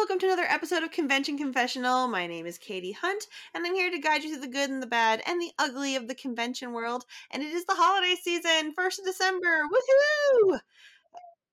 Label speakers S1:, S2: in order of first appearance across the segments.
S1: welcome to another episode of Convention Confessional. My name is Katie Hunt, and I'm here to guide you through the good and the bad and the ugly of the convention world. And it is the holiday season, 1st of December. Woohoo!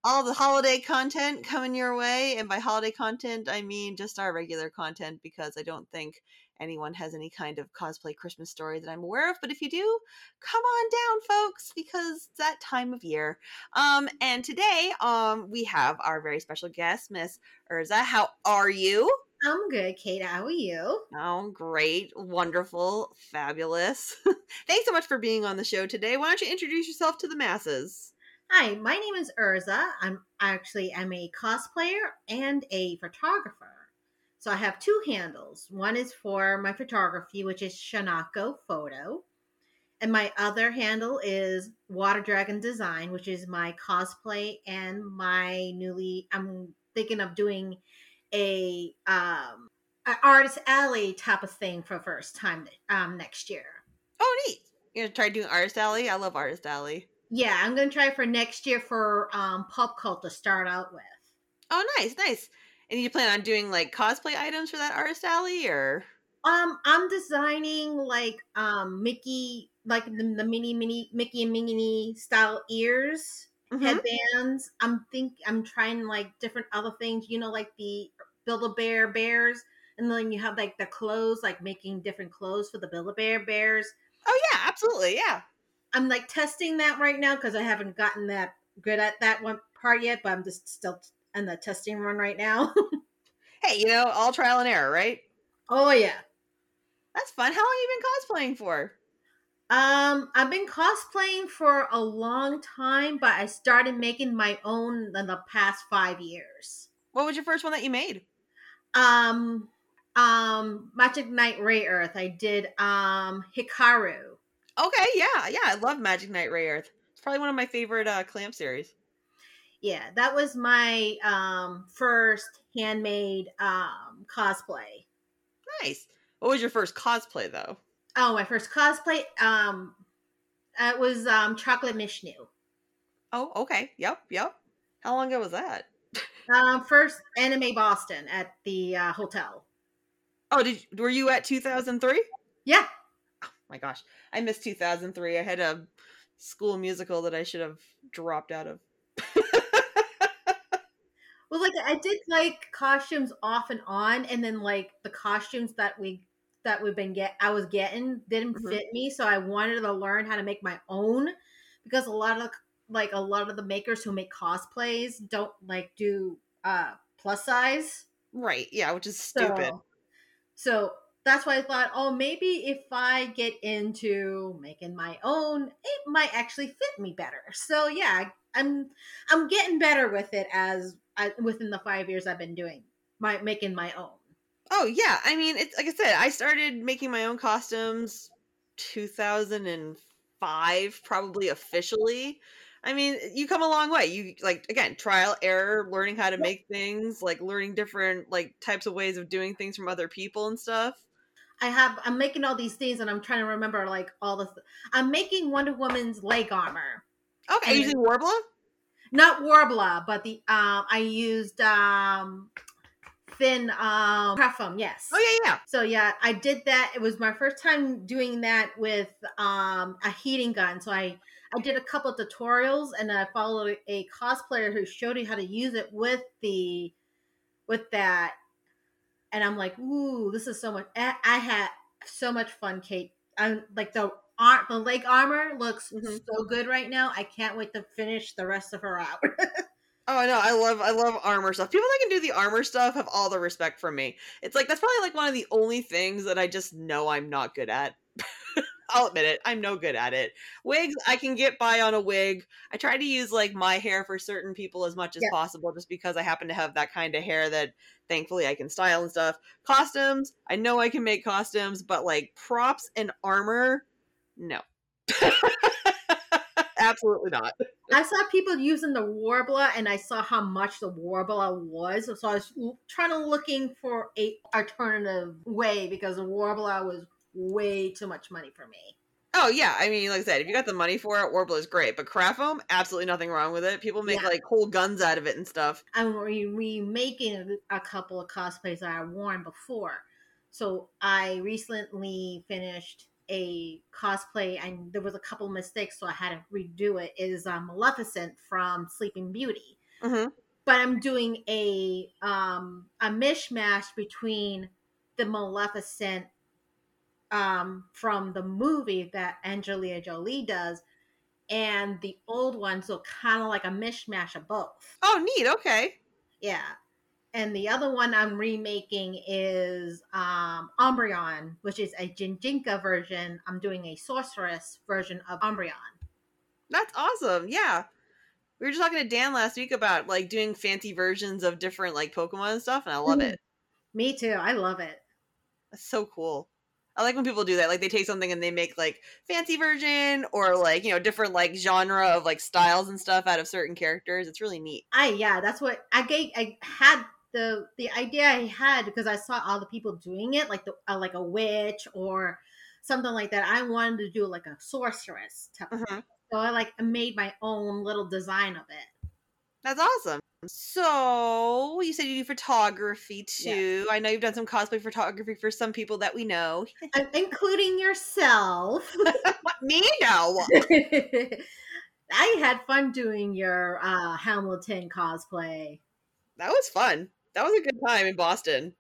S1: All the holiday content coming your way. And by holiday content, I mean just our regular content because I don't think anyone has any kind of cosplay Christmas story that I'm aware of. But if you do, come on down, folks, because it's that time of year. Um, and today, um, we have our very special guest, Miss Urza. How are you?
S2: I'm good, Kate. How are you?
S1: Oh, great, wonderful, fabulous. Thanks so much for being on the show today. Why don't you introduce yourself to the masses?
S2: Hi, my name is Urza. I'm actually I'm a cosplayer and a photographer. So I have two handles. One is for my photography, which is Shanako Photo. And my other handle is Water Dragon Design, which is my cosplay and my newly I'm thinking of doing a um an artist alley type of thing for first time um next year.
S1: Oh, neat. You're gonna try doing Artist Alley? I love Artist Alley.
S2: Yeah, I'm gonna try for next year for um pop cult to start out with.
S1: Oh, nice, nice. And you plan on doing like cosplay items for that Artist Alley or?
S2: Um, I'm designing like um Mickey, like the, the mini mini Mickey and Minnie style ears,
S1: Mhm.
S2: headbands. I'm think I'm trying like different other things. You know, like the Build a Bear bears, and then you have like the clothes, like making different clothes for the Build a Bear bears.
S1: Oh yeah, absolutely, yeah.
S2: I'm like testing that right now because I haven't gotten that good at that one part yet, but I'm just still in the testing run right now.
S1: Hey, you know, all trial and error, right?
S2: oh yeah.
S1: That's fun. How long you been cosplaying for?
S2: Um, I've been cosplaying for a long time, but I started making my own in the past five years.
S1: What was your first one that you made?
S2: Um, um, Magic Knight Rayearth. I did um Hikaru.
S1: Okay, yeah, yeah. I love Magic Knight Rayearth. It's probably one of my favorite uh CLAMP series.
S2: Yeah, that was my um first handmade um cosplay.
S1: Nice. What was your first cosplay though?
S2: Oh, my first cosplay. Um, it was um Chocolate Mishnu.
S1: Oh, okay. Yep, yep. How long ago was that?
S2: Um, first anime Boston at the uh, hotel.
S1: Oh, did were you at 2003?
S2: Yeah.
S1: My gosh, I missed 2003. I had a school musical that I should have dropped out of.
S2: Well, like I did like costumes off and on, and then like the costumes that we that we've been get I was getting didn't
S1: Mhm.
S2: fit me, so I wanted to learn how to make my own because a lot of like a lot of the makers who make cosplays don't like do uh plus size.
S1: Right. Yeah, which is stupid.
S2: So, so that's why I thought, oh, maybe if I get into making my own, it might actually fit me better. So yeah, I'm I'm getting better with it as I, within the five years I've been doing my making my own.
S1: Oh yeah, I mean, it's like I said, I started making my own costumes 2005, probably officially. I mean, you come a long way. You like again, trial error, learning how to make things, like learning different like types of ways of doing things from other people and stuff.
S2: I have I'm making all these things and I'm trying to remember like all the. Th- I'm making Wonder Woman's leg armor,
S1: Okay, using Worbla?
S2: Not Worbla, but the um I used um thin um Prefum, yes.
S1: Oh yeah, yeah.
S2: So yeah, I did that. It was my first time doing that with um, a heating gun. So I I did a couple of tutorials and I followed a cosplayer who showed me how to use it with the with that. And I'm like, ooh, this is so much. I I had so much fun, Kate. I'm like the ar- the leg armor looks
S1: Mhm.
S2: so good right now. I can't wait to finish the rest of her out.
S1: Oh no, I love I love armor stuff. People that can do the armor stuff have all the respect from me. It's like that's probably like one of the only things that I just know I'm not good at. I'll admit it. I'm no good at it. Wigs, I can get by on a wig. I try to use like my hair for certain people as much as
S2: Yeah.
S1: possible just because I happen to have that kind of hair that thankfully I can style and stuff. Costumes, I know I can make costumes, but like props and armor, no. Absolutely not.
S2: I saw people using the Worbla, and I saw how much the Worbla was. So I was trying to looking for a alternative way because the Worbla was way too much money for me.
S1: Oh yeah, I mean, like I said, if you got the money for it, Worbla is great. But craft foam, absolutely nothing wrong with it. People make
S2: Yeah.
S1: like whole guns out of it and stuff.
S2: I'm re- remaking a couple of cosplays that I've worn before. So I recently finished a cosplay, and there was a couple mistakes, so I had to redo it. Is um, Maleficent from Sleeping Beauty,
S1: hmm
S2: but I'm doing a um, a mishmash between the Maleficent um, from the movie that Angelina Jolie does and the old one, so kind of like a mishmash of both.
S1: Oh, neat. Okay.
S2: Yeah. And the other one I'm remaking is um, Umbreon, which is a Gijinka version. I'm doing a sorceress version of Umbreon.
S1: That's awesome. Yeah. We were just talking to Dan last week about like doing fancy versions of different like Pokemon and stuff, and I love
S2: Mhm.
S1: it.
S2: Me too. I love it.
S1: That's so cool. I like when people do that. Like they take something and they make like fancy version or like, you know, different like genre of like styles and stuff out of certain characters. It's really neat.
S2: I yeah, that's what I gave. I had the the idea I had because I saw all the people doing it, like the uh, like a witch or something like that. I wanted to do like a sorceress, type.
S1: Mhm.
S2: so I like made my own little design of it.
S1: That's awesome. So you said you do photography too. I know you've done some cosplay photography for some people that we know.
S2: Uh, including yourself.
S1: What me? No.
S2: I had fun doing your uh, Hamilton cosplay.
S1: That was fun. That was a good time in Boston.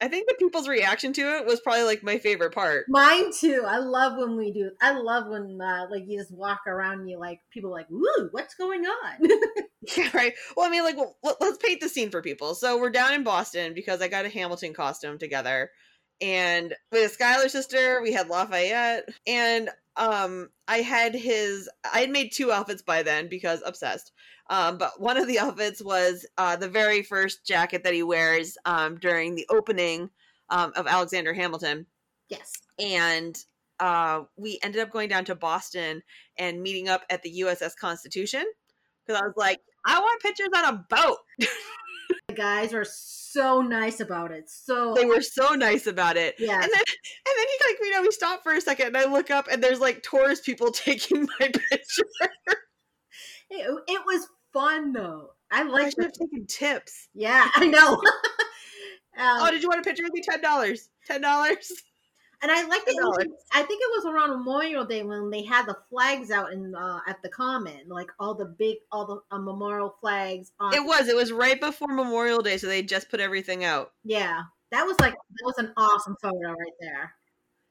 S1: I think the people's reaction to it was probably like my favorite part.
S2: Mine too. I love when we do. I love when uh, like you just walk around. You like people like, "Ooh, what's going on?"
S1: Yeah, right. Well, I mean, like, well, let- let's paint the scene for people. So we're down in Boston because I got a Hamilton costume together, and with Skylar's sister, we had Lafayette, and um, I had his. I had made two outfits by then because obsessed. Um, but one of the outfits was uh, the very first jacket that he wears um, during the opening um, of Alexander Hamilton
S2: yes.
S1: and uh, we ended up going down to Boston and meeting up at the USS Constitution because I was like, I want pictures on a boat.
S2: The guys were so nice about it. So
S1: They were so nice about it.
S2: yeah.
S1: And then, and then he like, you know, we stop for a second, and I look up, and there's like tourist people taking my picture.
S2: It, it was fun though. I
S1: I
S2: like.
S1: should have taken tips.
S2: Yeah, I know. um,
S1: Oh, did you want a picture with me? Ten dollars. Ten dollars.
S2: And I like it.
S1: $10.
S2: I think it was around Memorial Day when they had the flags out in uh, at the Common, like all the big, all the uh, memorial flags. On,
S1: It was. It was right before Memorial Day, so they just put everything out.
S2: yeah, that was like that was an awesome photo right there.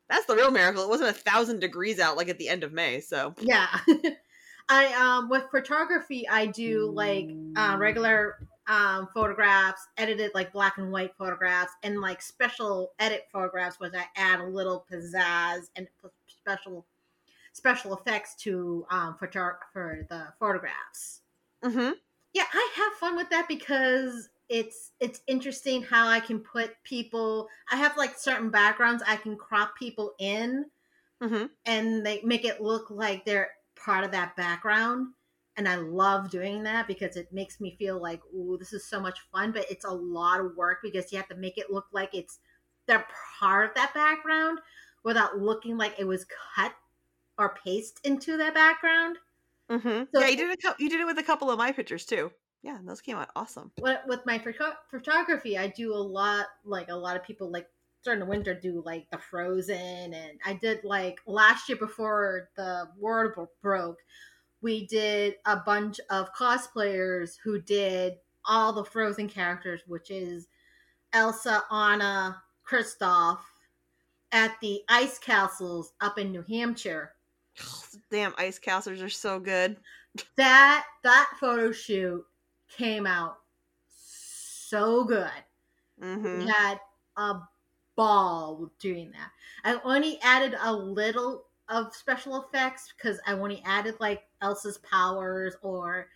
S1: That's the real miracle. It wasn't a thousand degrees out like at the end of May. So
S2: Yeah. I um with photography I do like uh, regular um photographs, edited like black and white photographs and like special edit photographs where I add a little pizzazz and special special effects to um photo- for the photographs.
S1: Mm-hmm.
S2: Yeah, I have fun with that because it's it's interesting how I can put people I have like certain backgrounds I can crop people in
S1: mm-hmm.
S2: and they make it look like they're part of that background. And I love doing that because it makes me feel like, ooh, this is so much fun, but it's a lot of work because you have to make it look like it's they're part of that background without looking like it was cut or pasted into that background.
S1: Mm-hmm.
S2: So-
S1: yeah, you did a you did it with a couple of my pictures too. Yeah, and those came out awesome.
S2: With with my photo- photography, I do a lot, like a lot of people like during the winter do like the Frozen, and I did like last year before the world broke, we did a bunch of cosplayers who did all the Frozen characters, which is Elsa, Anna, Kristoff, at the ice castles up in New Hampshire.
S1: Damn, ice castles are so good.
S2: That that photo shoot came out so good.
S1: hmm
S2: we had a ball doing that. I only added a little of special effects because I only added like Elsa's powers or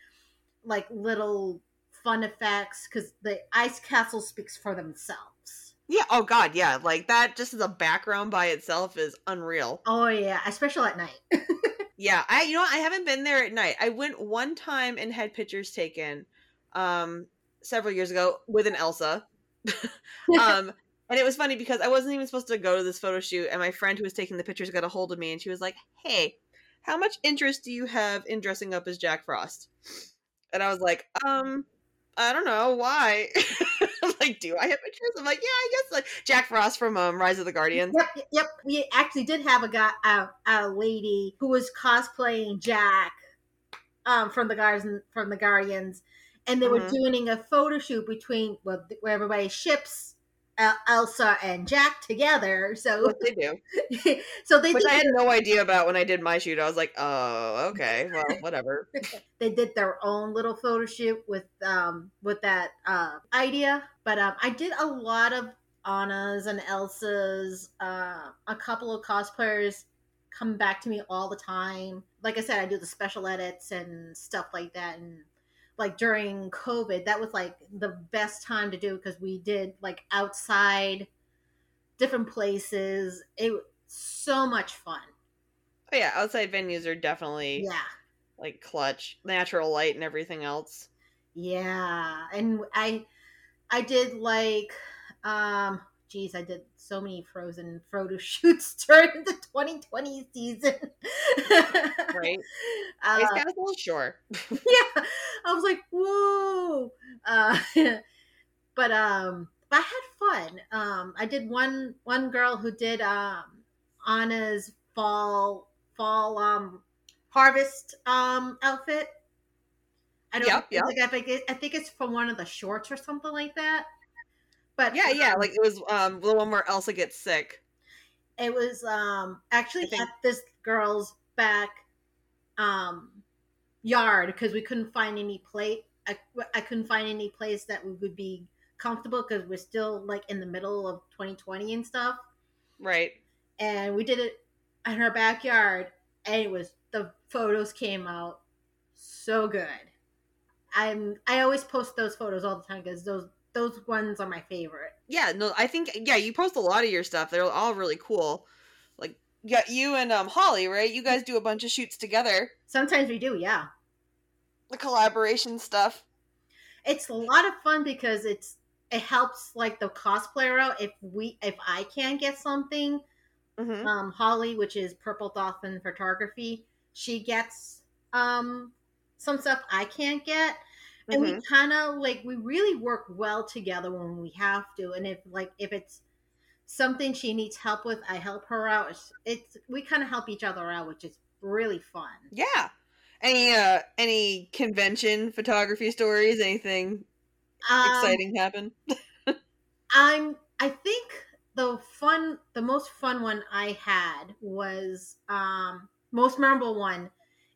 S2: like little fun effects because the ice castle speaks for themselves.
S1: Yeah. Oh God. Yeah. Like that. Just as a background by itself is unreal.
S2: Oh yeah, especially at night.
S1: Yeah. I. You know. what? I haven't been there at night. I went one time and had pictures taken, um, several years ago with an Elsa. um, And it was funny because I wasn't even supposed to go to this photo shoot, and my friend who was taking the pictures got a hold of me, and she was like, "Hey, how much interest do you have in dressing up as Jack Frost?" And I was like, "Um, I don't know why." like, do I have interest? I'm like, yeah, I guess like Jack Frost from um, Rise of the Guardians.
S2: Yep, yep. We actually did have a guy, a, a lady who was cosplaying Jack um, from the Guardians, from the Guardians, and they were
S1: Mhm.
S2: doing a photo shoot between well, where everybody ships Elsa and Jack together. So,
S1: What they do,
S2: so they
S1: which
S2: did,
S1: I had no idea about when I did my shoot. I was like, oh, okay, well, whatever.
S2: they did their own little photo shoot with um with that uh idea. But um, I did a lot of Anna's and Elsa's. Uh, a couple of cosplayers come back to me all the time. Like I said, I do the special edits and stuff like that. And like during COVID, that was like the best time to do because we did like outside, different places. It was so much fun.
S1: But yeah, outside venues are definitely
S2: Yeah.
S1: like clutch, natural light and everything else.
S2: Yeah, and I I did like um geez, I did so many frozen photo shoots during the 2020 season.
S1: Right.
S2: Uh,
S1: Ice Castle, sure.
S2: yeah. I was like, whoa. Uh but um but I had fun. Um I did one one girl who did um Anna's fall fall um harvest um outfit. I don't
S1: Yep, yep.
S2: think I think it, I think it's from one of the shorts or something like that. But
S1: Yeah, yeah,
S2: um,
S1: like it was um the one where Elsa gets sick.
S2: it was um actually at this girl's back um yard because we couldn't find any plate I, I couldn't find any place that we would be comfortable because we're still like in the middle of 2020 and stuff
S1: Right.
S2: and we did it in her backyard and it was the photos came out so good i'm i always post those photos all the time because those those ones are my favorite
S1: Yeah, no, I think yeah, you post a lot of your stuff. They're all really cool. Like yeah, you and um Holly, right? You guys do a bunch of shoots together.
S2: sometimes we do yeah
S1: The collaboration stuff.
S2: it's a lot of fun because it's it helps like the cosplayer out if we if i can get something
S1: hmm
S2: um holly which is purple dolphin photography she gets um some stuff i can't get and we kind of like we really work well together when we have to and if like if it's something she needs help with i help her out it's, it's we kind of help each other out which is really fun
S1: Yeah. Any uh any convention photography stories? Anything
S2: Um,
S1: exciting happen?
S2: I'm I think the fun the most fun one I had was um most memorable one.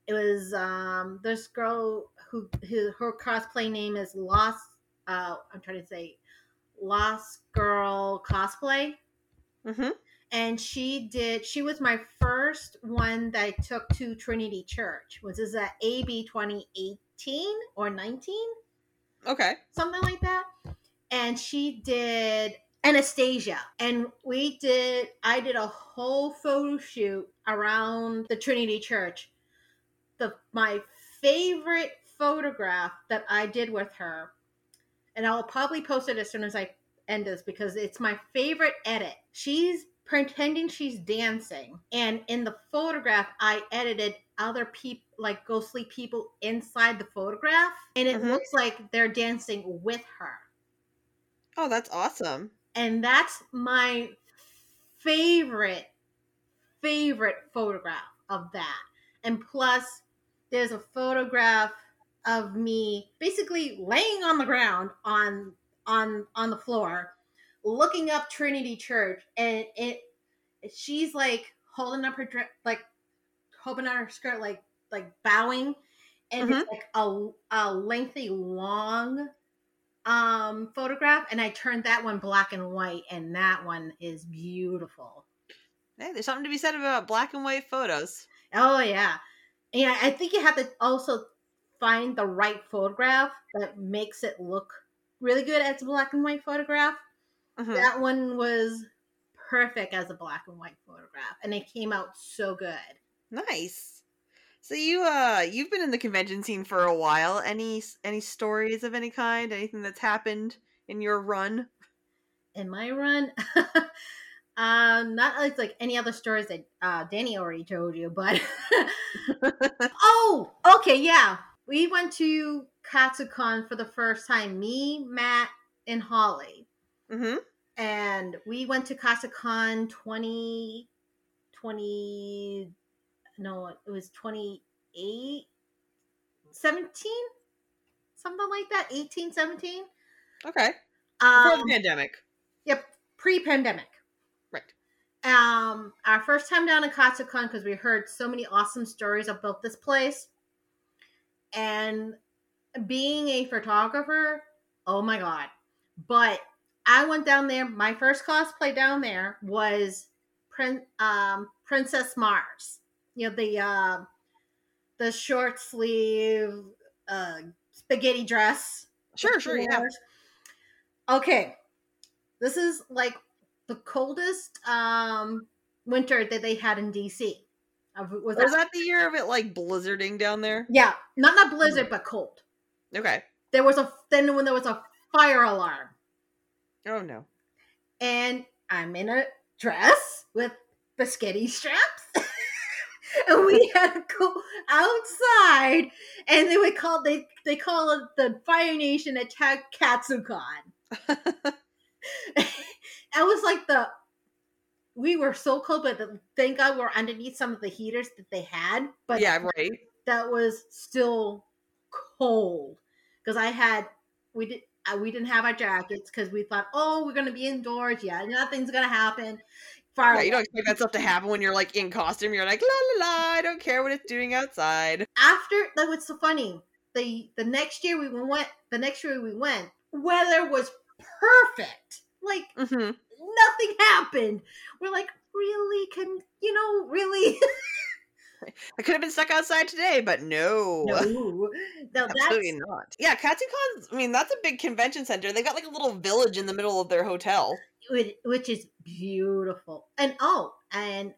S2: It was um this girl who, who her cosplay name is Lost uh I'm trying to say Lost Girl Cosplay.
S1: Mm-hmm.
S2: And she did she was my first one that I took to Trinity Church. Was this at AB twenty eighteen or nineteen?
S1: Okay.
S2: something like that. And she did Anastasia. And we did, I did a whole photo shoot around the Trinity Church. The my favorite photograph that I did with her, and I'll probably post it as soon as I end this because it's my favorite edit. She's pretending she's dancing, and in the photograph, I edited other people, like ghostly people, inside the photograph, and it
S1: Mhm.
S2: looks like they're dancing with her.
S1: Oh, that's awesome.
S2: And that's my favorite, favorite photograph of that. And plus, there's a photograph of me basically laying on the ground on on on the floor, looking up Trinity Church, and it she's like holding up her like holding out her skirt, like like bowing, and it's like a a lengthy long um photograph and i turned that one black and white and that one is beautiful.
S1: Hey, there's something to be said about black and white photos.
S2: oh yeah. Yeah i think you have to also find the right photograph that makes it look really good as a black and white photograph
S1: Mhm.
S2: that one was perfect as a black and white photograph and it came out so good
S1: Nice. So you uh you've been in the convention scene for a while. Any any stories of any kind? Anything that's happened in your run?
S2: in my run, um, not like like any other stories that uh, Danny already told you, but oh, okay, yeah, we went to Katsucon for the first time. Me, Matt, and Holly,
S1: mm-hmm.
S2: and we went to Katsucon 20, 20 no, it was 28, 17, something like that, 18, 17.
S1: Okay. Before
S2: Um,
S1: the pandemic.
S2: yep, pre-pandemic.
S1: Right.
S2: Um, our first time down in Katsucon because we heard so many awesome stories about this place, and being a photographer, oh my god! But I went down there. My first cosplay down there was Prin- um, Princess Mars. You know the uh, the short sleeve uh, spaghetti dress.
S1: Sure, sure, yeah.
S2: Okay, this is like the coldest um winter that they had in DC. Was
S1: Was
S2: that,
S1: that the year of it like blizzarding down there?
S2: yeah, not not blizzard, hmm. but cold.
S1: Okay.
S2: There was a then when there was a fire alarm,
S1: Oh no.
S2: and I'm in a dress with biscotti straps. and we had to go outside and they would call they they call it the Fire Nation attack Katsucon. I was like the we were so cold, but the, thank God we're underneath some of the heaters that they had. But
S1: yeah, right.
S2: that was still cold because I had we did uh, we didn't have our jackets because we thought oh we're gonna be indoors yeah nothing's gonna happen. Far
S1: Yeah, you don't expect that stuff to happen when you're like in costume. You're like, la la la, I don't care what it's doing outside.
S2: after that was so funny. The the next year we went the next year we went weather was perfect like
S1: hmm
S2: nothing happened. We're like really can you know really
S1: I could have been stuck outside today, but no.
S2: no no that's
S1: Absolutely not. Yeah, Katsucon's, I mean, that's a big convention center. They've got like a little village in the middle of their hotel.
S2: which, which is beautiful. And oh, and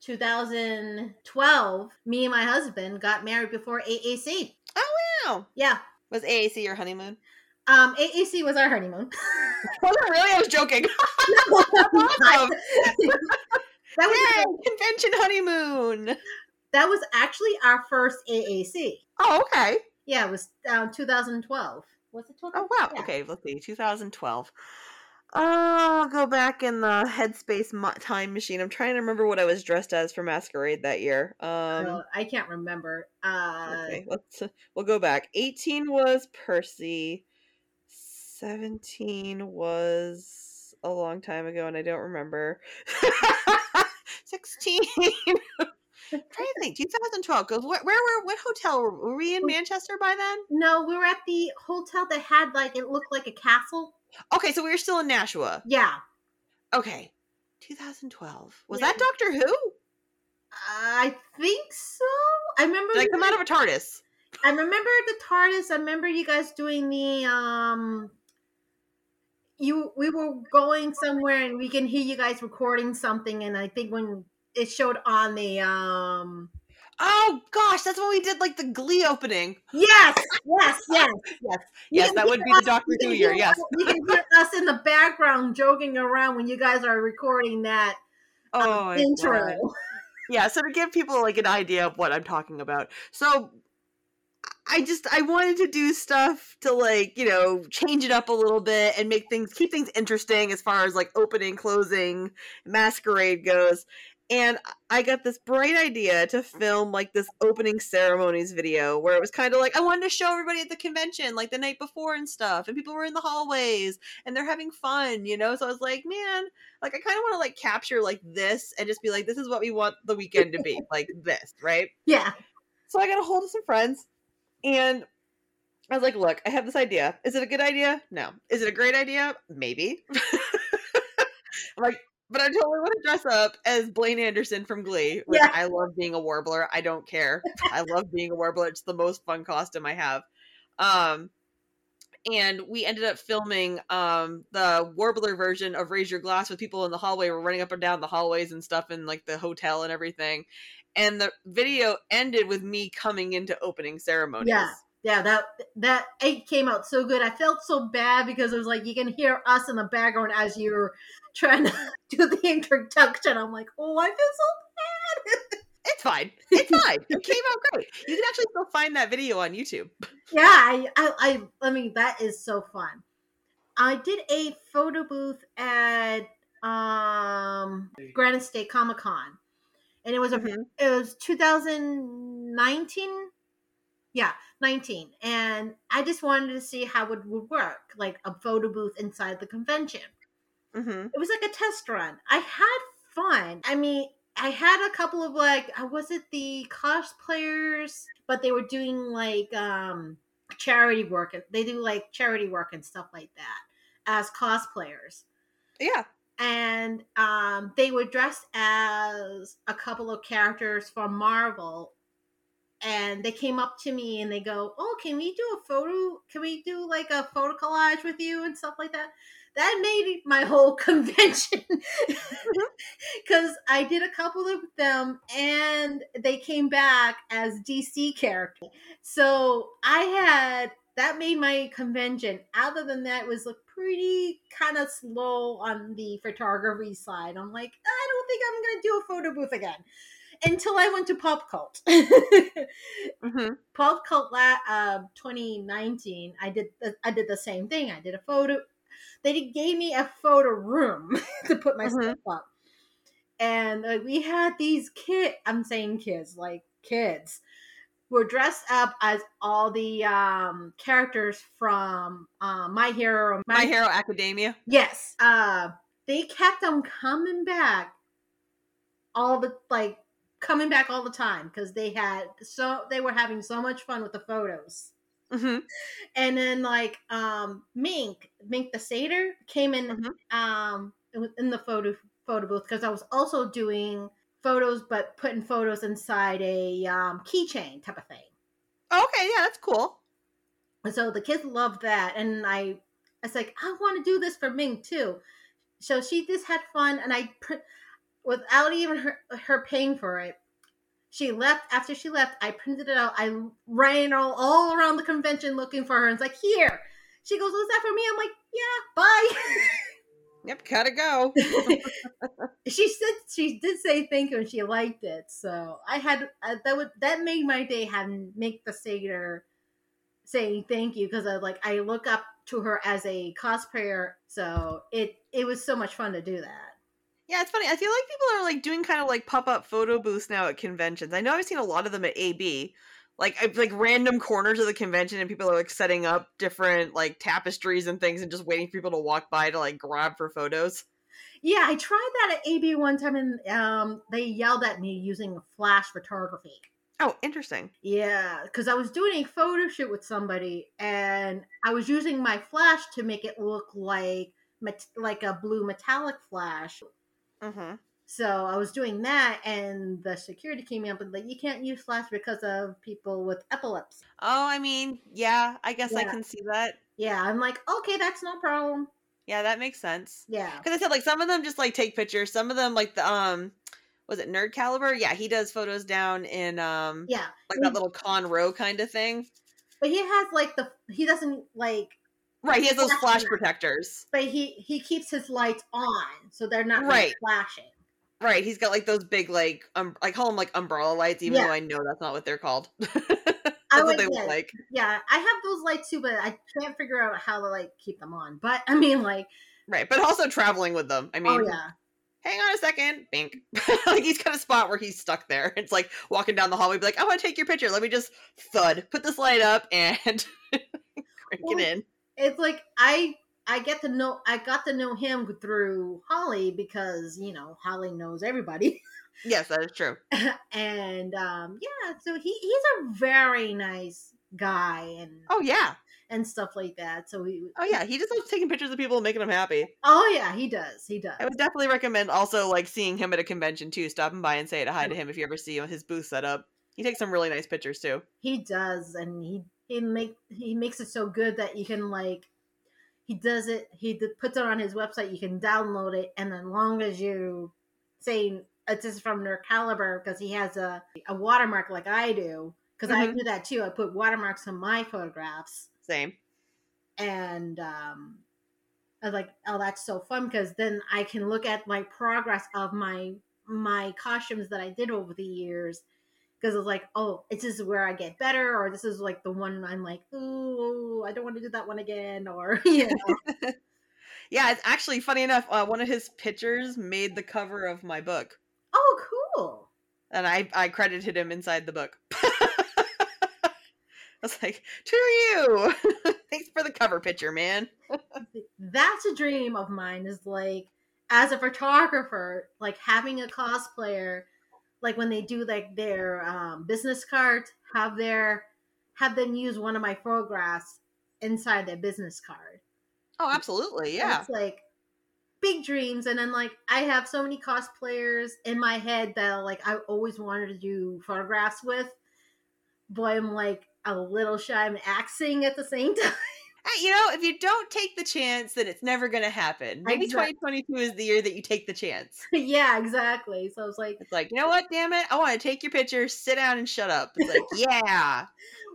S2: 2012, me and my husband got married before AAC.
S1: Oh, wow.
S2: Yeah.
S1: Was AAC your honeymoon?
S2: Um, AAC was our honeymoon.
S1: Was it really? I was joking.
S2: No,
S1: Awesome.
S2: that was
S1: Yay, convention honeymoon.
S2: that was actually our first AAC.
S1: Oh, okay.
S2: Yeah, it was um, 2012. Was it 2012?
S1: Oh, wow.
S2: Yeah.
S1: Okay, let's see. 2012. I'll go back in the headspace time machine. I'm trying to remember what I was dressed as for masquerade that year. Um,
S2: Uh, I can't remember. Uh,
S1: okay, let's we'll go back. 18 was Percy. 17 was a long time ago and I don't remember. 16. trying to think. 2012. Goes where, where were what hotel were, were we in Manchester by then?
S2: no, we were at the hotel that had like it looked like a castle.
S1: Okay, so we were still in Nashua.
S2: Yeah,
S1: Okay. 2012. Was
S2: Yeah.
S1: that Doctor Who?
S2: I think so. I remember.
S1: Did I come out of a TARDIS?
S2: I remember the TARDIS. I remember you guys doing the um. You we were going somewhere and we can hear you guys recording something, and I think when it showed on the um.
S1: Oh gosh, that's when we did like the Glee opening.
S2: Yes, yes, yes, yes.
S1: Yes, that would be the Doctor Who year. Yes.
S2: us- You can hear us in the background joking around when you guys are recording that um,
S1: Oh my
S2: intro.
S1: God. yeah so to give people like an idea of what i'm talking about so i just i wanted to do stuff to like you know change it up a little bit and make things keep things interesting as far as like opening closing masquerade goes. And i got this bright idea to film like this opening ceremonies video where it was kind of like i wanted to show everybody at the convention like the night before and stuff and people were in the hallways and they're having fun you know? So i was like man like I kind of want to like capture like this and just be like, this is what we want the weekend to be, like this, right?
S2: Yeah,
S1: So I got a hold of some friends and I was like, look, I have this idea. Is it a good idea? No. Is it a great idea? Maybe. I'm like, but I totally want to dress up as Blaine Anderson from Glee. Which
S2: Yeah.
S1: I love being a warbler. I don't care. I love being a warbler. It's the most fun costume I have. Um, and we ended up filming um the warbler version of raise your glass with people in the hallway we're running up and down the hallways and stuff in like the hotel and everything and the video ended with me coming into opening ceremonies
S2: Yeah. yeah, that that eight came out so good. I felt so bad because it was like you can hear us in the background as you're trying to do the introduction. I'm like, oh, I feel so bad.
S1: It's fine. It's fine. It came out great. You can actually still find that video on YouTube.
S2: yeah, I, I, I, I mean, that is so fun. I did a photo booth at um Granite State Comic Con, and it was a
S1: Mhm.
S2: it was 2019. Yeah, 19, and I just wanted to see how it would work, like a photo booth inside the convention.
S1: Mm-hmm.
S2: It was like a test run. I had fun. I mean, I had a couple of like, i was it the cosplayers? But they were doing like um charity work. They do like charity work and stuff like that as cosplayers.
S1: Yeah.
S2: And um, they were dressed as a couple of characters from Marvel. And they came up to me and they go, "Oh, can we do a photo? Can we do like a photo collage with you and stuff like that?" That made my whole convention because I did a couple of them and they came back as DC characters. So I had that made my convention. Other than that, was pretty kind of slow on the photography side. I'm like, I don't think I'm gonna do a photo booth again until I went to Pop Cult.
S1: Mm-hmm.
S2: Pop Cult la- uh, 2019, I did the, I did the same thing. I did a photo. They gave me a photo room to put my
S1: Mhm.
S2: stuff up, and like we had these kid. I'm saying kids, like kids, were dressed up as all the um, characters from uh, My Hero.
S1: My Hero Academia.
S2: Yes. Uh, they kept them coming back all the like coming back all the time because they had so they were having so much fun with the photos.
S1: Mm-hmm.
S2: And then like um Mink, Mink the Satyr came in
S1: Mhm.
S2: um in the photo photo booth because I was also doing photos but putting photos inside a um keychain type of thing.
S1: Okay, yeah, that's cool.
S2: And so the kids loved that, and I, I was like, I want to do this for Ming too. So she just had fun, and I, without even her, her paying for it, she left. After she left, I printed it out. I ran all, all around the convention looking for her, and it's like, here. She goes, "Was that for me?" I'm like, "Yeah, bye."
S1: Yep, gotta go.
S2: she said she did say thank you and she liked it so i had uh, that would that made my day having make the satyr saying thank you because i like i look up to her as a cosplayer so it it was so much fun to do that
S1: Yeah, it's funny. I feel like people are like doing kind of like pop up photo booths now at conventions. I know I've seen a lot of them at AB, like like random corners of the convention, and people are like setting up different like tapestries and things, and just waiting for people to walk by to like grab for photos.
S2: yeah i tried that at ab one time and um they yelled at me using flash photography
S1: Oh, interesting.
S2: Yeah, because I was doing a photo shoot with somebody, and I was using my flash to make it look like met- like a blue metallic flash.
S1: Mm-hmm.
S2: So I was doing that, and the security came up and like you can't use flash because of people with epilepsy.
S1: Oh, I mean, yeah, I guess I can see that.
S2: Yeah, I'm like, okay, that's no problem.
S1: Yeah, that makes sense.
S2: Yeah,
S1: Because I said like some of them just like take pictures. Some of them like the um, was it Nerd Caliber? Yeah, he does photos down in um,
S2: yeah,
S1: like that little con row kind of thing.
S2: but he has like the he doesn't like,
S1: Right, he has those
S2: Flash
S1: protectors.
S2: but he he keeps his lights on, so they're not
S1: Right.
S2: flashing.
S1: Right, he's got like those big like um, I call them like umbrella lights, even
S2: Yeah.
S1: though I know that's not what they're called. that's
S2: I
S1: what they look like.
S2: Yeah, I have those lights too, but I can't figure out how to like keep them on. But I mean, like,
S1: Right, but also traveling with them. I mean,
S2: oh yeah,
S1: hang on a second, bink. like he's got a spot where he's stuck there. It's like walking down the hallway, be like, I want to take your picture. Let me just thud, put this light up, and crank
S2: Well,
S1: it in.
S2: it's like I I get to know I got to know him through Holly because you know Holly knows everybody,
S1: Yes, that is true.
S2: and um yeah, so he he's a very nice guy and
S1: Oh yeah,
S2: and stuff like that. So he
S1: oh yeah. He just loves taking pictures of people and making them happy.
S2: oh yeah, he does he does.
S1: I would definitely recommend also like seeing him at a convention too. Stopping by and say hi to him if you ever see him his booth set up. He takes some really nice pictures too.
S2: He does, and he he make he makes it so good that you can like he does it. He d- puts it on his website. You can download it, and then long as you say it's just from Nerd Caliber because he has a a watermark like I do, because I
S1: Mhm.
S2: do that too. I put watermarks on my photographs,
S1: Same.
S2: and um, I was like, "Oh, that's so fun!" Because then I can look at my progress of my my costumes that I did over the years. Because it's like, oh, this is where I get better, or this is like the one I'm like, ooh, I don't want to do that one again, or you know,
S1: Yeah, it's actually funny enough. Uh, one of his pictures made the cover of my book,
S2: oh, cool.
S1: and I I credited him inside the book. I was like, "To you, thanks for the cover picture, man."
S2: that's a dream of mine is like as a photographer like having a cosplayer like when they do like their um, business cards have their have them use one of my photographs inside their business card
S1: Oh, absolutely, yeah.
S2: it's like big dreams and then like i have so many cosplayers in my head that like i always wanted to do photographs with but i'm like a little shy i'm acting at the same time
S1: you know, if you don't take the chance, then it's never going to happen. Maybe
S2: Exact-
S1: 2022 is the year that you take the chance.
S2: yeah exactly so i was like
S1: It's like, you know what, damn it, I want to take your picture, sit down and shut up. It's like, yeah.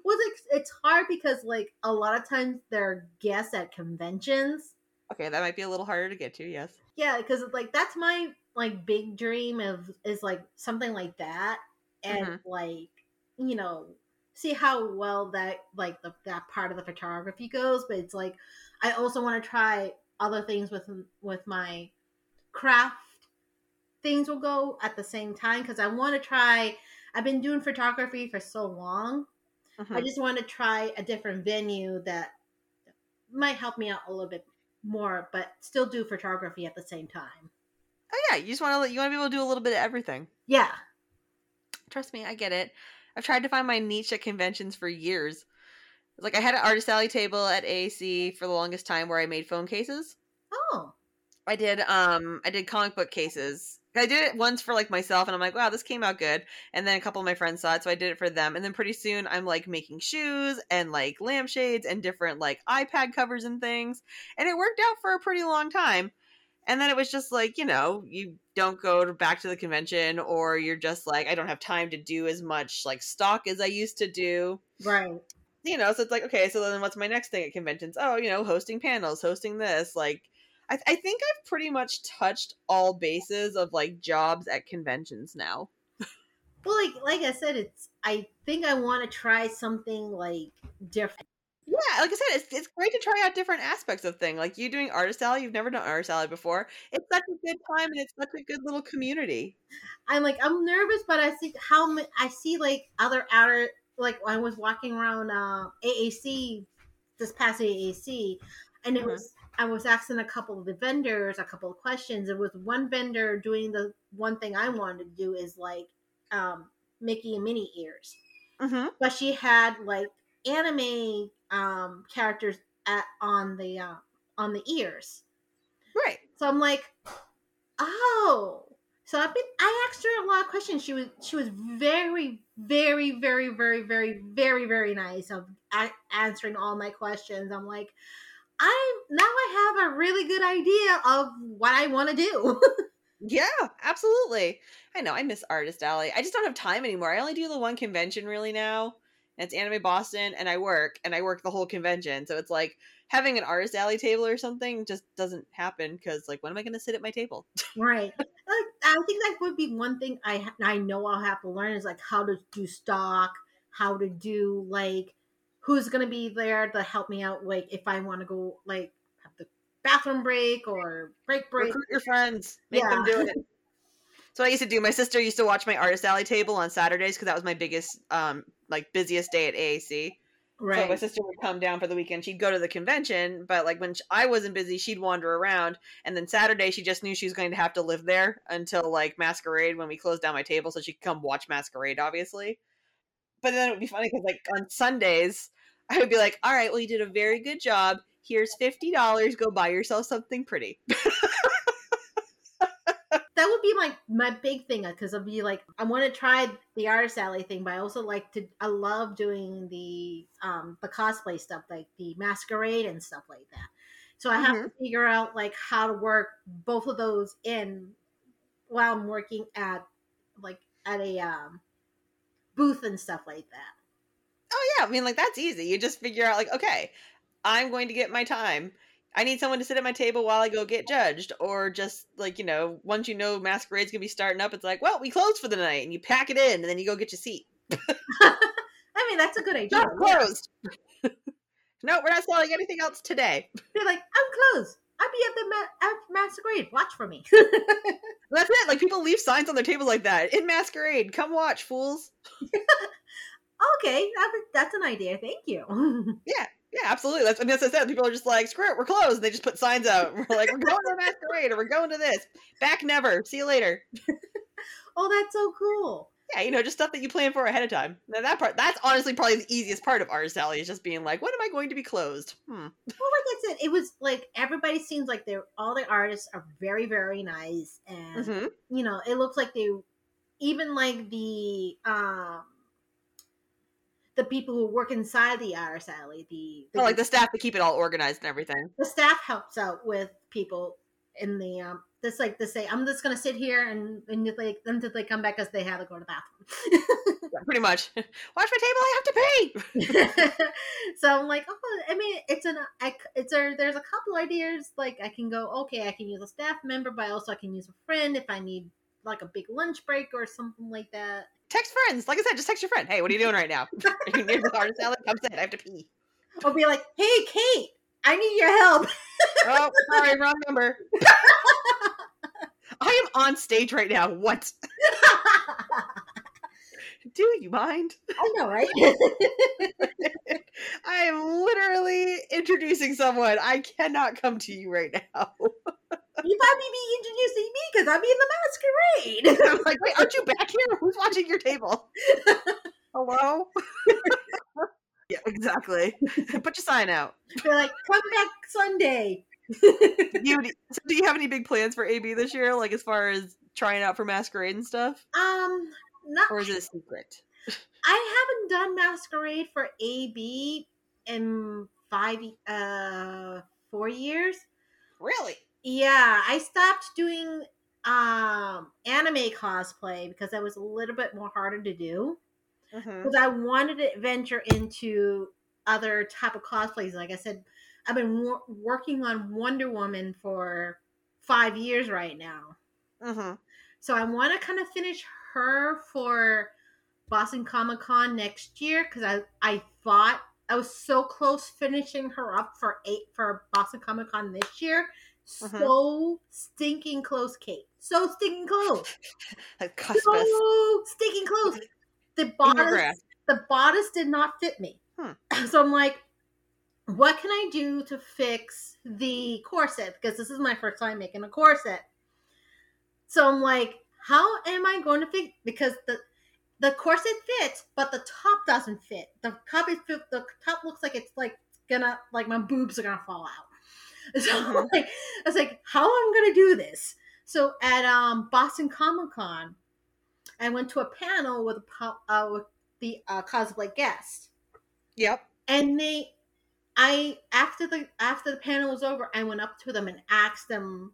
S2: Well, it's, it's hard because like a lot of times they're guests at conventions.
S1: Okay, that might be a little harder to get to, yes.
S2: Yeah, because like that's my like big dream of is like something like that, and
S1: Mhm.
S2: like you know see how well that like the, that part of the photography goes. But it's like I also want to try other things with with my craft things will go at the same time because I want to try. I've been doing photography for so long.
S1: Mhm.
S2: I just want to try a different venue that might help me out a little bit more, but still do photography at the same time.
S1: Oh yeah, you just want to you want to be able to do a little bit of everything.
S2: Yeah.
S1: Trust me, I get it. I've tried to find my niche at conventions for years. Like I had an artist alley table at AAC for the longest time where I made phone cases.
S2: Oh.
S1: I did um I did comic book cases. I did it once for like myself and I'm like, wow, this came out good. And then a couple of my friends saw it, so I did it for them. And then pretty soon I'm like making shoes and like lampshades and different like iPad covers and things. And it worked out for a pretty long time. And then it was just like, you know, you don't go back to the convention or you're just like, I don't have time to do as much like stock as I used to do
S2: Right.
S1: you know, so it's like, okay, so then what's my next thing at conventions? Oh, you know, hosting panels, hosting this. Like, I, I think I've pretty much touched all bases of like jobs at conventions now.
S2: Well, like like I said, it's. I think I want to try something like different.
S1: Yeah, like I said, it's, it's great to try out different aspects of thing. Like you doing artist alley, you've never done artist alley before. It's such a good time and it's such a good little community.
S2: I'm like I'm nervous, but I see how I see like other outer like I was walking around uh, AAC this past AAC, and it
S1: Mhm.
S2: was I was asking a couple of the vendors a couple of questions. It was one vendor doing the one thing I wanted to do is like um, Mickey and Minnie ears,
S1: Mm-hmm.
S2: but she had like anime um, characters at on the uh, on the ears.
S1: Right.
S2: So I'm like, oh. So I've been. I asked her a lot of questions. She was she was very very very very very very very nice of a- answering all my questions. I'm like, I now I have a really good idea of what I want to do.
S1: Yeah, absolutely. I know. I miss Artist Alley. I just don't have time anymore. I only do the one convention really now. It's Anime Boston, and I work, and I work the whole convention. So it's like having an Artist Alley table or something just doesn't happen because, like, when am I going to sit at my table?
S2: right. Like, I think that would be one thing I I know I'll have to learn is like how to do stock, how to do like who's gonna be there to help me out. Like if I want to go like have the bathroom break or break break.
S1: Recruit your friends, make them do it. So I used to do. My sister used to watch my Artist Alley table on Saturdays because that was my biggest, um, like busiest day at AAC. So my sister would come down for the weekend. She'd go to the convention, but like when I wasn't busy, she'd wander around. And then Saturday, she just knew she was going to have to live there until like Masquerade when we closed down my table, so she could come watch Masquerade, obviously. But then it would be funny because like on Sundays, I would be like, "All right, well, you did a very good job. Here's fifty dollars. Go buy yourself something pretty."
S2: that would be my my big thing because I'd be like I want to try the artist alley thing, but I also like to I love doing the um the cosplay stuff like the masquerade and stuff like that. So I have to figure out like how to work both of those in while I'm working at like at a um booth and stuff like that.
S1: Oh yeah, I mean like that's easy. You just figure out like, okay, I'm going to get my time. I need someone to sit at my table while I go get judged, or just like you know, once you know masquerade's gonna be starting up, it's like, well, we closed for the night, and you pack it in, and then you go get your seat.
S2: I mean, that's a good idea.
S1: Not closed. no, we're not selling anything else today.
S2: They're like, I'm closed. I'll be at the ma- at masquerade. Watch for me.
S1: That's it. Like people leave signs on their tables like that. In masquerade, come watch, fools.
S2: okay, that, that's an idea. Thank you.
S1: Yeah, yeah, absolutely. That's I mean, that's what I said. People are just like, screw it, we're closed. And they just put signs out. We're like, we're going to the masquerade, or we're going to this. Back never. See you later.
S2: oh, that's so cool.
S1: Yeah, you know, just stuff that you plan for ahead of time. Now that part, that's honestly probably the easiest part of Artist Alley is just being like, when am I going to be closed? Hmm.
S2: Well, like I said, it was like everybody seems like they're all the artists are very, very nice, and
S1: hmm
S2: you know, it looks like they even like the um the people who work inside the artist alley, the the,
S1: Well, like the staff to keep it all organized and everything.
S2: the staff helps out with people in the um this like to say i'm just gonna sit here and and like them to like come back because they have to go to the bathroom
S1: Yeah, pretty much. Watch my table. I have to pay.
S2: so i'm like oh i mean it's an I, it's a there's a couple ideas like i can go okay i can use a staff member but also i can use a friend if i need like a big lunch break or something like that
S1: Text friends. Like I said, just text your friend. Hey, what are you doing right now? Are you near the Artist Alley? Come sit. I have to pee.
S2: or be like hey kate i need your help
S1: Oh, sorry, wrong number. I am on stage right now. What? Do you mind?
S2: i know right
S1: I am literally introducing someone. I cannot come to you right now.
S2: you probably be introducing me because i'm in the masquerade
S1: I'm like, wait, aren't you back here? Who's watching your table? Hello? yeah, exactly. Put your sign out.
S2: they're like come back sunday
S1: you, so do you have any big plans for AB this year? Like as far as trying out for masquerade and stuff?
S2: um not
S1: Or is it a secret?
S2: I haven't done masquerade for AB in five uh four years.
S1: Really?
S2: Yeah, I stopped doing um anime cosplay because that was a little bit more harder to do.
S1: Mm-hmm.
S2: Because I wanted to venture into other type of cosplays. Like I said, I've been wor- working on Wonder Woman for five years right now.
S1: Mm-hmm.
S2: So I want to kind of finish her for Boston Comic Con next year because I I thought I was so close finishing her up for eight for Boston Comic Con this year.
S1: Mhm.
S2: So stinking close, Kate. So stinking close. So stinking close. The bodice, the bodice did not fit me.
S1: Hmm.
S2: So I'm like, what can I do to fix the corset? Because this is my first time making a corset. So I'm like, how am I going to fix? Because the the corset fits, but the top doesn't fit. The top is the top looks like it's like gonna like my boobs are gonna fall out. So I'm
S1: Mhm.
S2: like, I was like, how am I gonna do this? So at um Boston Comic Con, I went to a panel with a uh, with the uh, cosplay guest,
S1: Yep.
S2: and they, I after the after the panel was over, I went up to them and asked them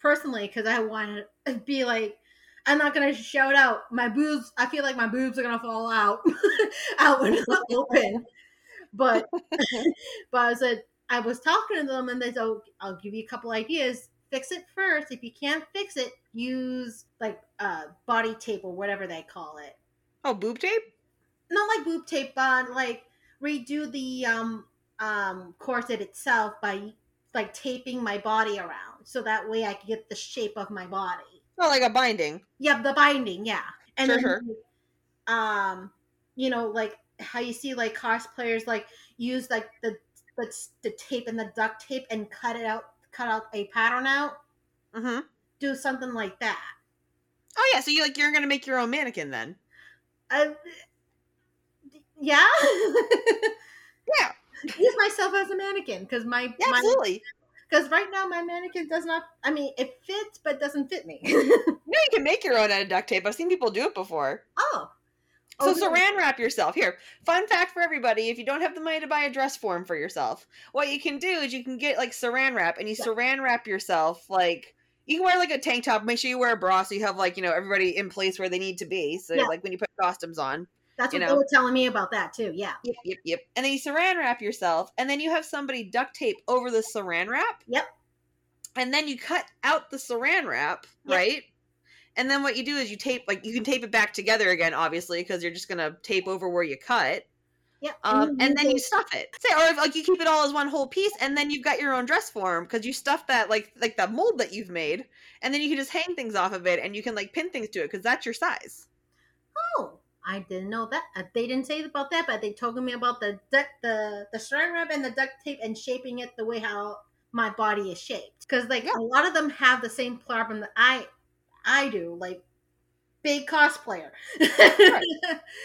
S2: personally because I wanted to be like, I'm not gonna shout out my boobs. I feel like my boobs are gonna fall out out when it's open, but but I said I was talking to them and they said, "Oh, I'll give you a couple ideas. Fix it first. If you can't fix it, use like uh, body tape or whatever they call it.
S1: Oh, boob tape?
S2: Not like boob tape, but like redo the um um corset itself by like taping my body around, so that way I can get the shape of my body.
S1: Oh, like a binding.
S2: Yeah, the binding, yeah. And
S1: Sure,
S2: then,
S1: sure.
S2: um, you know, like how you see like cosplayers like use like the the, the tape and the duct tape and cut it out, cut out a pattern out.
S1: Mm-hmm.
S2: Do something like that.
S1: Oh yeah, so you like you're gonna make your own mannequin then?
S2: Uh, yeah.
S1: Yeah,
S2: Use myself as a mannequin because my
S1: yeah,
S2: my
S1: absolutely.
S2: Because right now my mannequin does not. I mean, it fits but doesn't fit me.
S1: No, you can make your own out of duct tape. I've seen people do it before.
S2: oh.
S1: So
S2: Oh, really?
S1: saran wrap yourself. Here, fun fact for everybody: if you don't have the money to buy a dress form for yourself, what you can do is you can get like saran wrap, and you
S2: Yeah.
S1: saran wrap yourself. Like you can wear like a tank top. Make sure you wear a bra so you have like you know everybody in place where they need to be. So
S2: Yeah.
S1: like when you put costumes on,
S2: That's what
S1: know?
S2: they were telling me about that too. Yeah.
S1: Yep, yep, yep. And then you saran wrap yourself, and then you have somebody duct tape over the saran wrap.
S2: Yep.
S1: And then you cut out the saran wrap,
S2: Yep.
S1: right? And then what you do is you tape, like you can tape it back together again, obviously, because you're just gonna tape over where you cut.
S2: Yep.
S1: Um, and then you stuff it. Say, or if, like you keep it all as one whole piece, and then you've got your own dress form because you stuff that like like the mold that you've made, and then you can just hang things off of it, and you can like pin things to it because that's your size.
S2: Oh, I didn't know that. Uh, They didn't say about that, but they told me about the duct, the the saran wrap and the duct tape and shaping it the way how my body is shaped. Because like
S1: Yeah.
S2: a lot of them have the same problem that I I do, like big cosplayer.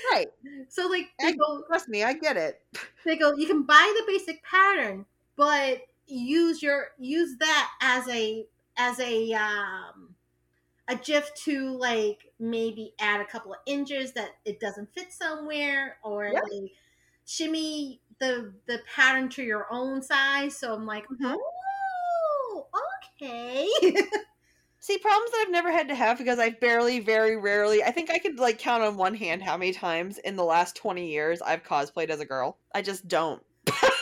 S1: Right.
S2: So like
S1: I-
S2: they go
S1: Trust me, I get it.
S2: they go you can buy the basic pattern, but use your use that as a as a um a GIF to like maybe add a couple of inches that it doesn't fit somewhere or
S1: Yeah.
S2: like shimmy the the pattern to your own size. So I'm like,
S1: Mhm.
S2: oh, okay.
S1: See, problems that I've never had to have because I've barely, very rarely, I think I could like count on one hand how many times in the last 20 years I've cosplayed as a girl. I just don't.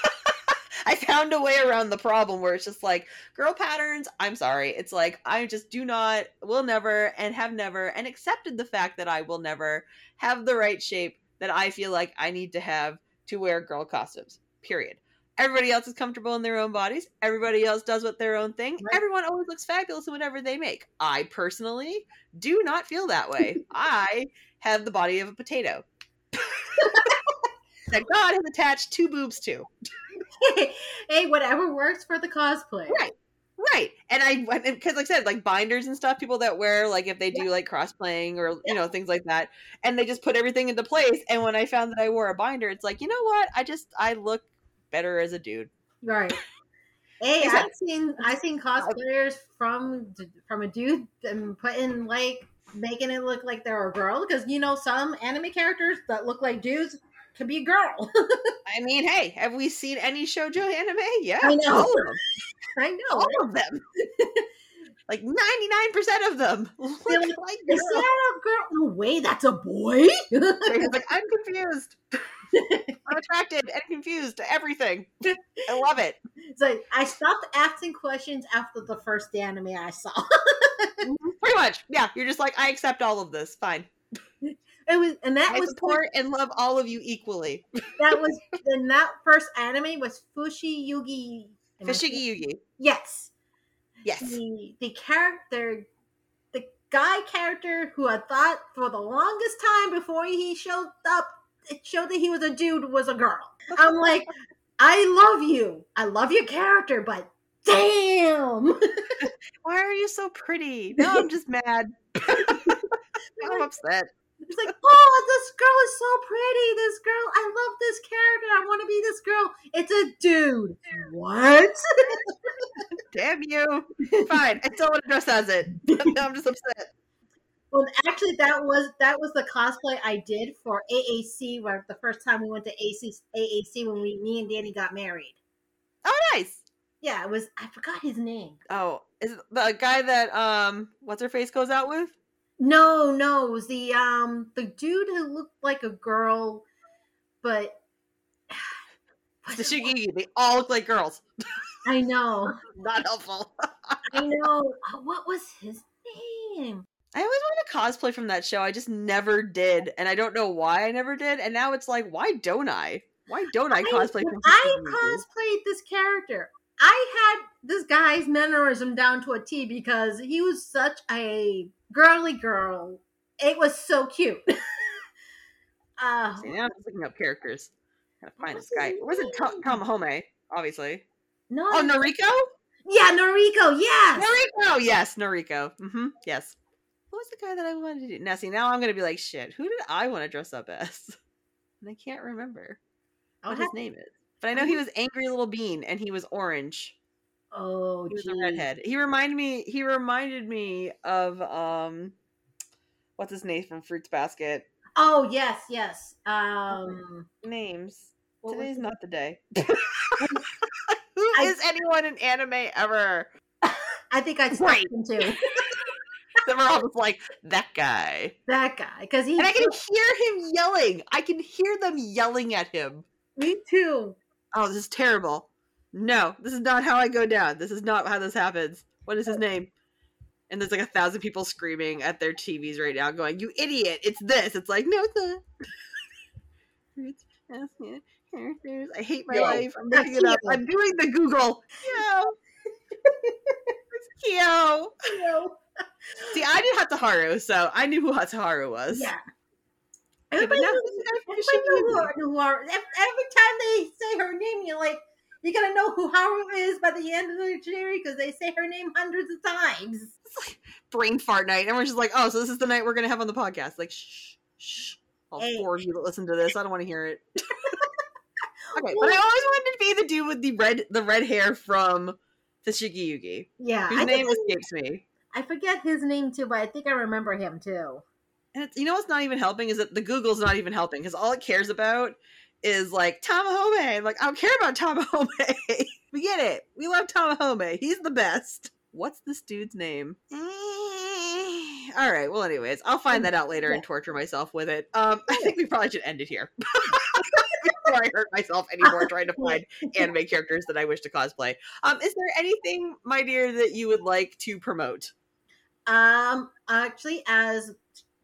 S1: I found a way around the problem where it's just like girl patterns. I'm sorry. It's like I just do not, will never, and have never, and accepted the fact that I will never have the right shape that I feel like I need to have to wear girl costumes. Period. Everybody else is comfortable in their own bodies. Everybody else does what their own thing.
S2: Right.
S1: Everyone always looks fabulous in whatever they make. I personally do not feel that way. I have the body of a potato that God has attached two boobs to.
S2: hey, whatever works for the cosplay.
S1: Right. Right. And I because like I said, like binders and stuff, people that wear like if they do like cross-playing or you know, things like that, and they just put everything into place. And when I found that I wore a binder, it's like, you know what? I just I look better as a dude.
S2: Right. Hey, I've seen I've seen cosplayers from from a dude and putting like making it look like they're a girl because you know some anime characters that look like dudes can be a girl.
S1: I mean, hey, have we seen any shoujo anime? Yeah.
S2: I know.
S1: All of them.
S2: I know.
S1: All of them. like 99% of them look
S2: They're
S1: like,
S2: like, Is that a girl? No way, that's a boy.
S1: Like, I'm confused. I'm attracted and confused to everything. I love it.
S2: it's like I stopped asking questions after the first anime I saw. Mm-hmm.
S1: Pretty much. Yeah, you're just like, I accept all of this. Fine.
S2: It was, and that
S1: I
S2: was
S1: support and love all of you equally.
S2: that was, and that first anime was Fushi Yugi. am I saying-
S1: Fushigi Yugi.
S2: Yes.
S1: Yes.
S2: the the character the guy character who I thought for the longest time before he showed up it showed that he was a dude was a girl. I'm like, I love you. I love your character, but damn.
S1: Why are you so pretty? No, I'm just mad. I'm upset.
S2: It's like, oh, this girl is so pretty. This girl, I love this character. I want to be this girl. It's a dude. What?
S1: Damn you. Fine. I still want to dress as it. I'm just upset.
S2: Well, actually, that was that was the cosplay I did for AAC. Where the first time we went to AC, AAC when we me and Danny got married.
S1: Oh, nice.
S2: Yeah, it was. I forgot his name.
S1: Oh, is it the guy that um what's her face goes out with?
S2: No, no, it was the um the dude who looked like a girl, but
S1: The Shigigi. They all look like girls.
S2: I know,
S1: Not helpful.
S2: I know. What was his name?
S1: I always wanted to cosplay from that show. I just never did, and I don't know why I never did. And now it's like, why don't I? Why don't I cosplay from?
S2: I cosplayed this character. I had this guy's mannerism down to a T because he was such a girly girl. It was so cute. uh,
S1: See, now I'm just looking up characters. Gotta find this guy. It wasn't? Tamahome, obviously.
S2: no,
S1: Oh, Nuriko.
S2: yeah, Nuriko. Yes.
S1: Nuriko. Yes, Nuriko. Mm-hmm. Yes. Who was the guy that I wanted to do? Now, see, now I'm gonna be like, shit. Who did I want to dress up as? And I can't remember what his name is. But I know he was Angry Little Bean, and he was orange.
S2: Oh,
S1: He was a redhead. He reminded me. He reminded me of um, what's his name from Fruits Basket?
S2: Oh yes, yes. Um,
S1: Names. Today's not the day. Who is
S2: I-
S1: anyone in anime ever?
S2: I think I
S1: Right.
S2: him too.
S1: we're all just like that guy,
S2: that guy, because he
S1: and I can hear him yelling. I can hear them yelling at him.
S2: Me too.
S1: Oh, this is terrible. No, this is not how I go down. This is not how this happens. What is his name? And there's like a thousand people screaming at their TVs right now, going, "You idiot! It's this." It's like, no, it's not. I hate my life. I'm looking it up. I'm doing the Google. It's Kyo.
S2: No.
S1: See, I did Hatsuharu, so I knew who Hatsuharu was.
S2: Yeah. Everybody,
S1: now
S2: knew,
S1: who's the guy from
S2: everybody knew who, who ev- Every time they say her name, you're like, you're gonna know who Haru is by the end of the series because they say her name hundreds of times.
S1: brain fart night. Everyone's just like, oh, so this is the night we're gonna have on the podcast. Like, shh, shh. All
S2: Hey.
S1: four of you that listen to this, I don't want to hear it. okay, but I always wanted to be the dude with the red, the red hair from Fushigi Yugi,
S2: Yeah,
S1: whose
S2: I,
S1: name escapes me.
S2: I forget his name too, but I think I remember him too.
S1: And it's, you know what's not even helping is that the Google's not even helping because all it cares about is like Tamahome. Like I don't care about Tamahome. we get it. We love Tamahome. He's the best. What's this dude's name? All right. Well, anyways, I'll find that out later and torture myself with it. Um, I think we probably should end it here. Before I hurt myself anymore trying to find anime characters that I wish to cosplay. Um, is there anything, my dear, that you would like to promote?
S2: Um, actually, as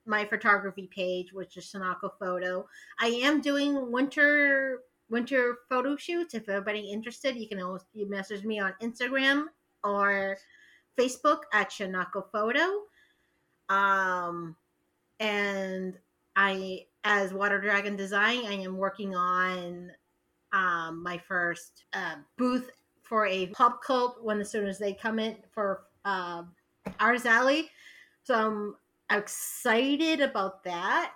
S2: my photography page, which is Sanako Photo, I am doing winter winter photo shoots. If anybody interested, you can always you message me on Instagram or Facebook at Shanako Photo. Um, and I, as Water Dragon Design, I am working on um, my first uh, booth for a pop cult when as soon as they come in for uh, Artist Alley. So I'm excited about that.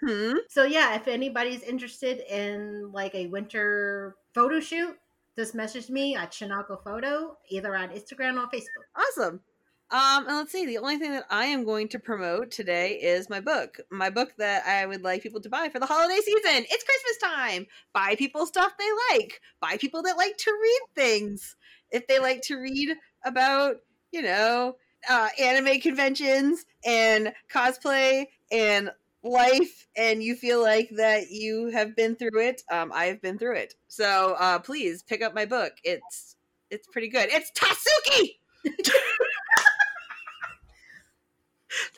S1: hmm
S2: So yeah, if anybody's interested in like a winter photo shoot, just message me at Shinako Photo, either on Instagram or Facebook.
S1: Awesome. Um, and let's see. The only thing that I am going to promote today is my book. My book that I would like people to buy for the holiday season. It's Christmas time. Buy people stuff they like. Buy people that like to read things. If they like to read about, you know, uh, anime conventions and cosplay and life, and you feel like that you have been through it, um, I've been through it. So uh, please pick up my book. It's it's pretty good. It's Tasuki.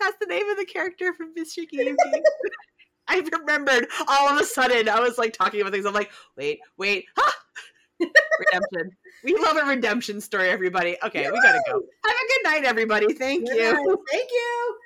S1: That's the name of the character from Fushigi I remembered all of a sudden. I was like talking about things. I'm like, wait, wait, huh? Redemption. We love a redemption story, everybody. Okay, we gotta go. Have a good night, everybody. Thank you.
S2: Thank you.